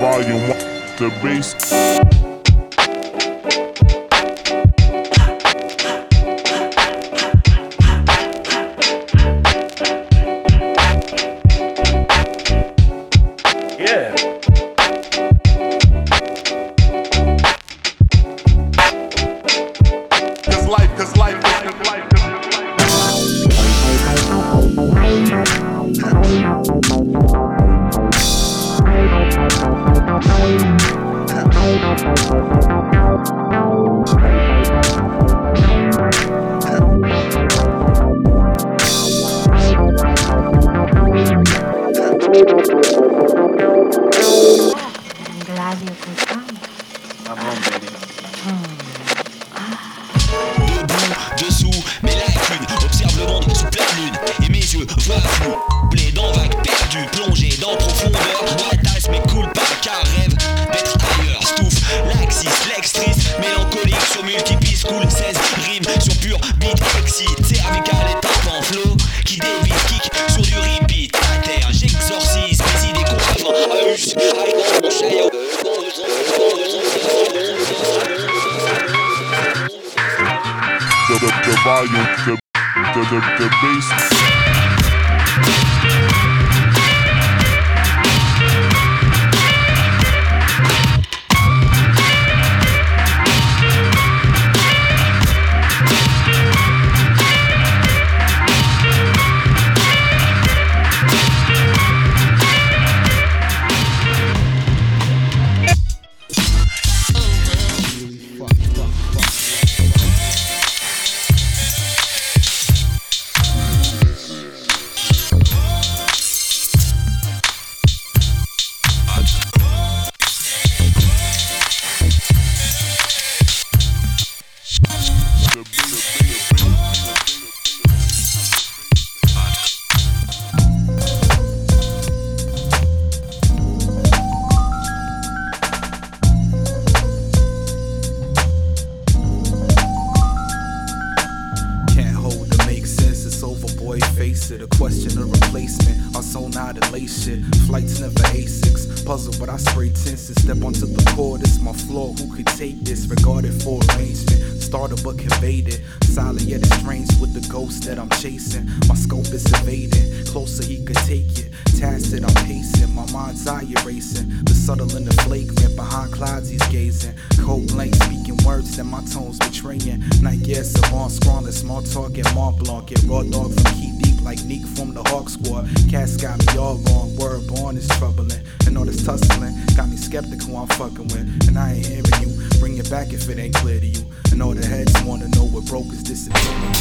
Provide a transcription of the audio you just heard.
volume the bass. Debout, dessous. Mais là, aucune observe le monde sous pleine lune et mes yeux voient à fond dans vague perdue plongée dans profondeur. The, the, volume, the, the, the, the bass. It. A question of replacement, our soul not shit. Flights never A6, puzzle, but I spray tenses. Step onto the court, it's my floor. Who could take this? Regarded for arrangement, started but conveyed it. Silent yet estranged with the ghost that I'm chasing. My scope is evading, closer he could take it. Tacit, I'm pacing, my mind's eye erasing. The subtle and the flagrant, behind clouds he's gazing. Cold blank, speaking words that my tones betraying. Night gas, savant, scrawling, small talk, and Mont Blanc. Get raw dog from Deep like Neek from the Hawk Squad. Cats got me all wrong, word born is troubling. And all this tussling got me skeptical I'm fucking with. And I ain't hearing you. Bring it back if it ain't clear to you. And all the heads wanna know what brokers disappearing to.